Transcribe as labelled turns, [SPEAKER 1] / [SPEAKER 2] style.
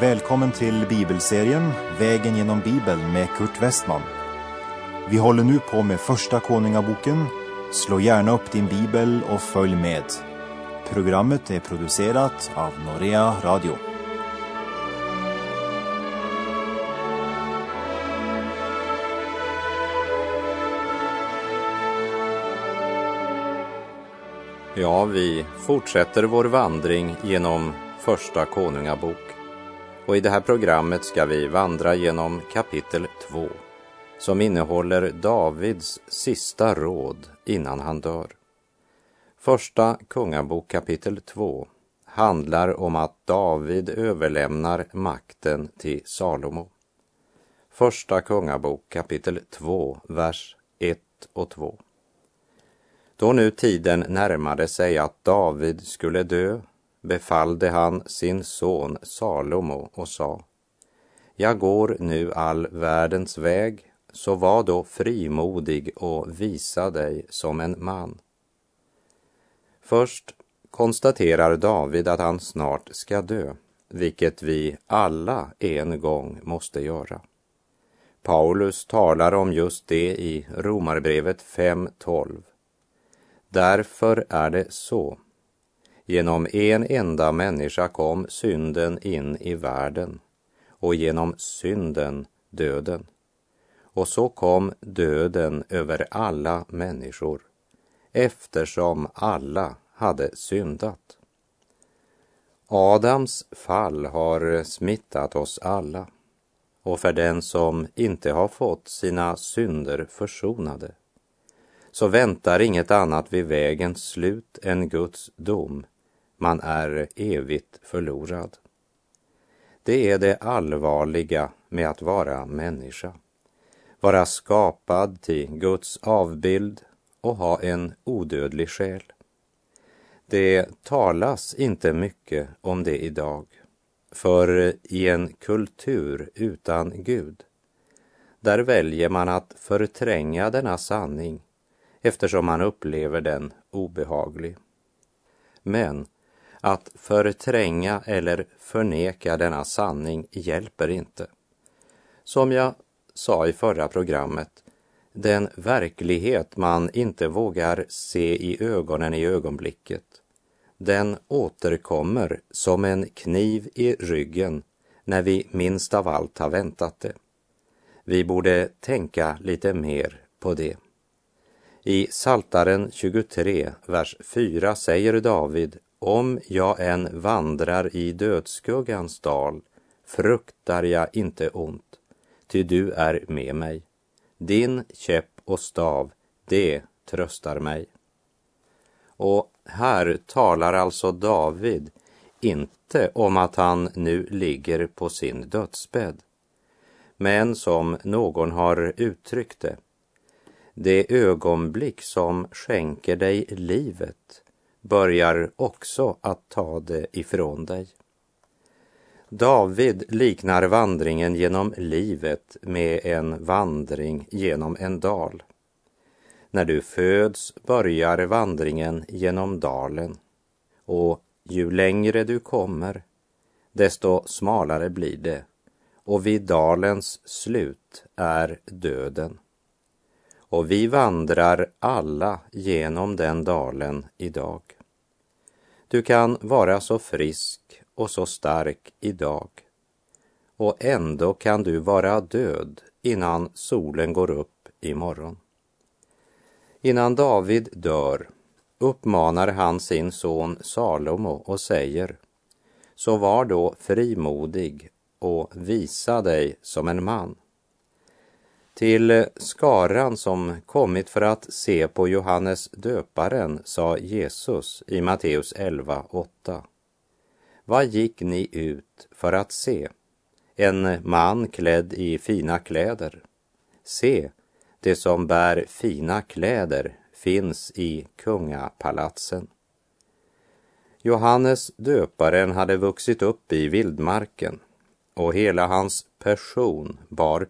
[SPEAKER 1] välkommen till bibelserien Vägen genom Bibeln med Kurt Westman. Vi håller nu på med Första Konungaboken. Slå gärna upp din bibel och följ med. Programmet är producerat av Norea Radio.
[SPEAKER 2] Ja, vi fortsätter vår vandring genom Första Konungabok. Och i det här programmet ska vi vandra genom kapitel 2 som innehåller Davids sista råd innan han dör. Första Kungabok kapitel 2 handlar om att David överlämnar makten till Salomo. Första Kungabok kapitel 2, vers 1 och 2. Då nu tiden närmade sig att David skulle dö befallde han sin son Salomo och sa Jag går nu all världens väg, så var då frimodig och visa dig som en man. Först konstaterar David att han snart ska dö, vilket vi alla en gång måste göra. Paulus talar om just det i Romarbrevet 5.12. Därför är det så. Genom en enda människa kom synden in i världen och genom synden döden. Och så kom döden över alla människor eftersom alla hade syndat. Adams fall har smittat oss alla och för den som inte har fått sina synder försonade så väntar inget annat vid vägens slut än Guds dom. Man är evigt förlorad. Det är det allvarliga med att vara människa. Vara skapad till Guds avbild och ha en odödlig själ. Det talas inte mycket om det idag, för i en kultur utan Gud, där väljer man att förtränga denna sanning eftersom man upplever den obehaglig. Men att förtränga eller förneka denna sanning hjälper inte. Som jag sa i förra programmet, den verklighet man inte vågar se i ögonen i ögonblicket, den återkommer som en kniv i ryggen när vi minst av allt har väntat det. Vi borde tänka lite mer på det. I Saltaren 23, vers 4 säger David, om jag än vandrar i dödsskuggans dal fruktar jag inte ont, ty du är med mig. Din käpp och stav, det tröstar mig. Och här talar alltså David inte om att han nu ligger på sin dödsbädd. Men som någon har uttryckt det, det ögonblick som skänker dig livet börjar också att ta det ifrån dig. David liknar vandringen genom livet med en vandring genom en dal. När du föds börjar vandringen genom dalen och ju längre du kommer, desto smalare blir det och vid dalens slut är döden och vi vandrar alla genom den dalen idag. Du kan vara så frisk och så stark idag och ändå kan du vara död innan solen går upp imorgon. Innan David dör uppmanar han sin son Salomo och säger Så var då frimodig och visa dig som en man till skaran som kommit för att se på Johannes döparen sa Jesus i Matteus 11.8. Vad gick ni ut för att se? En man klädd i fina kläder? Se, det som bär fina kläder finns i kungapalatsen. Johannes döparen hade vuxit upp i vildmarken och hela hans person bar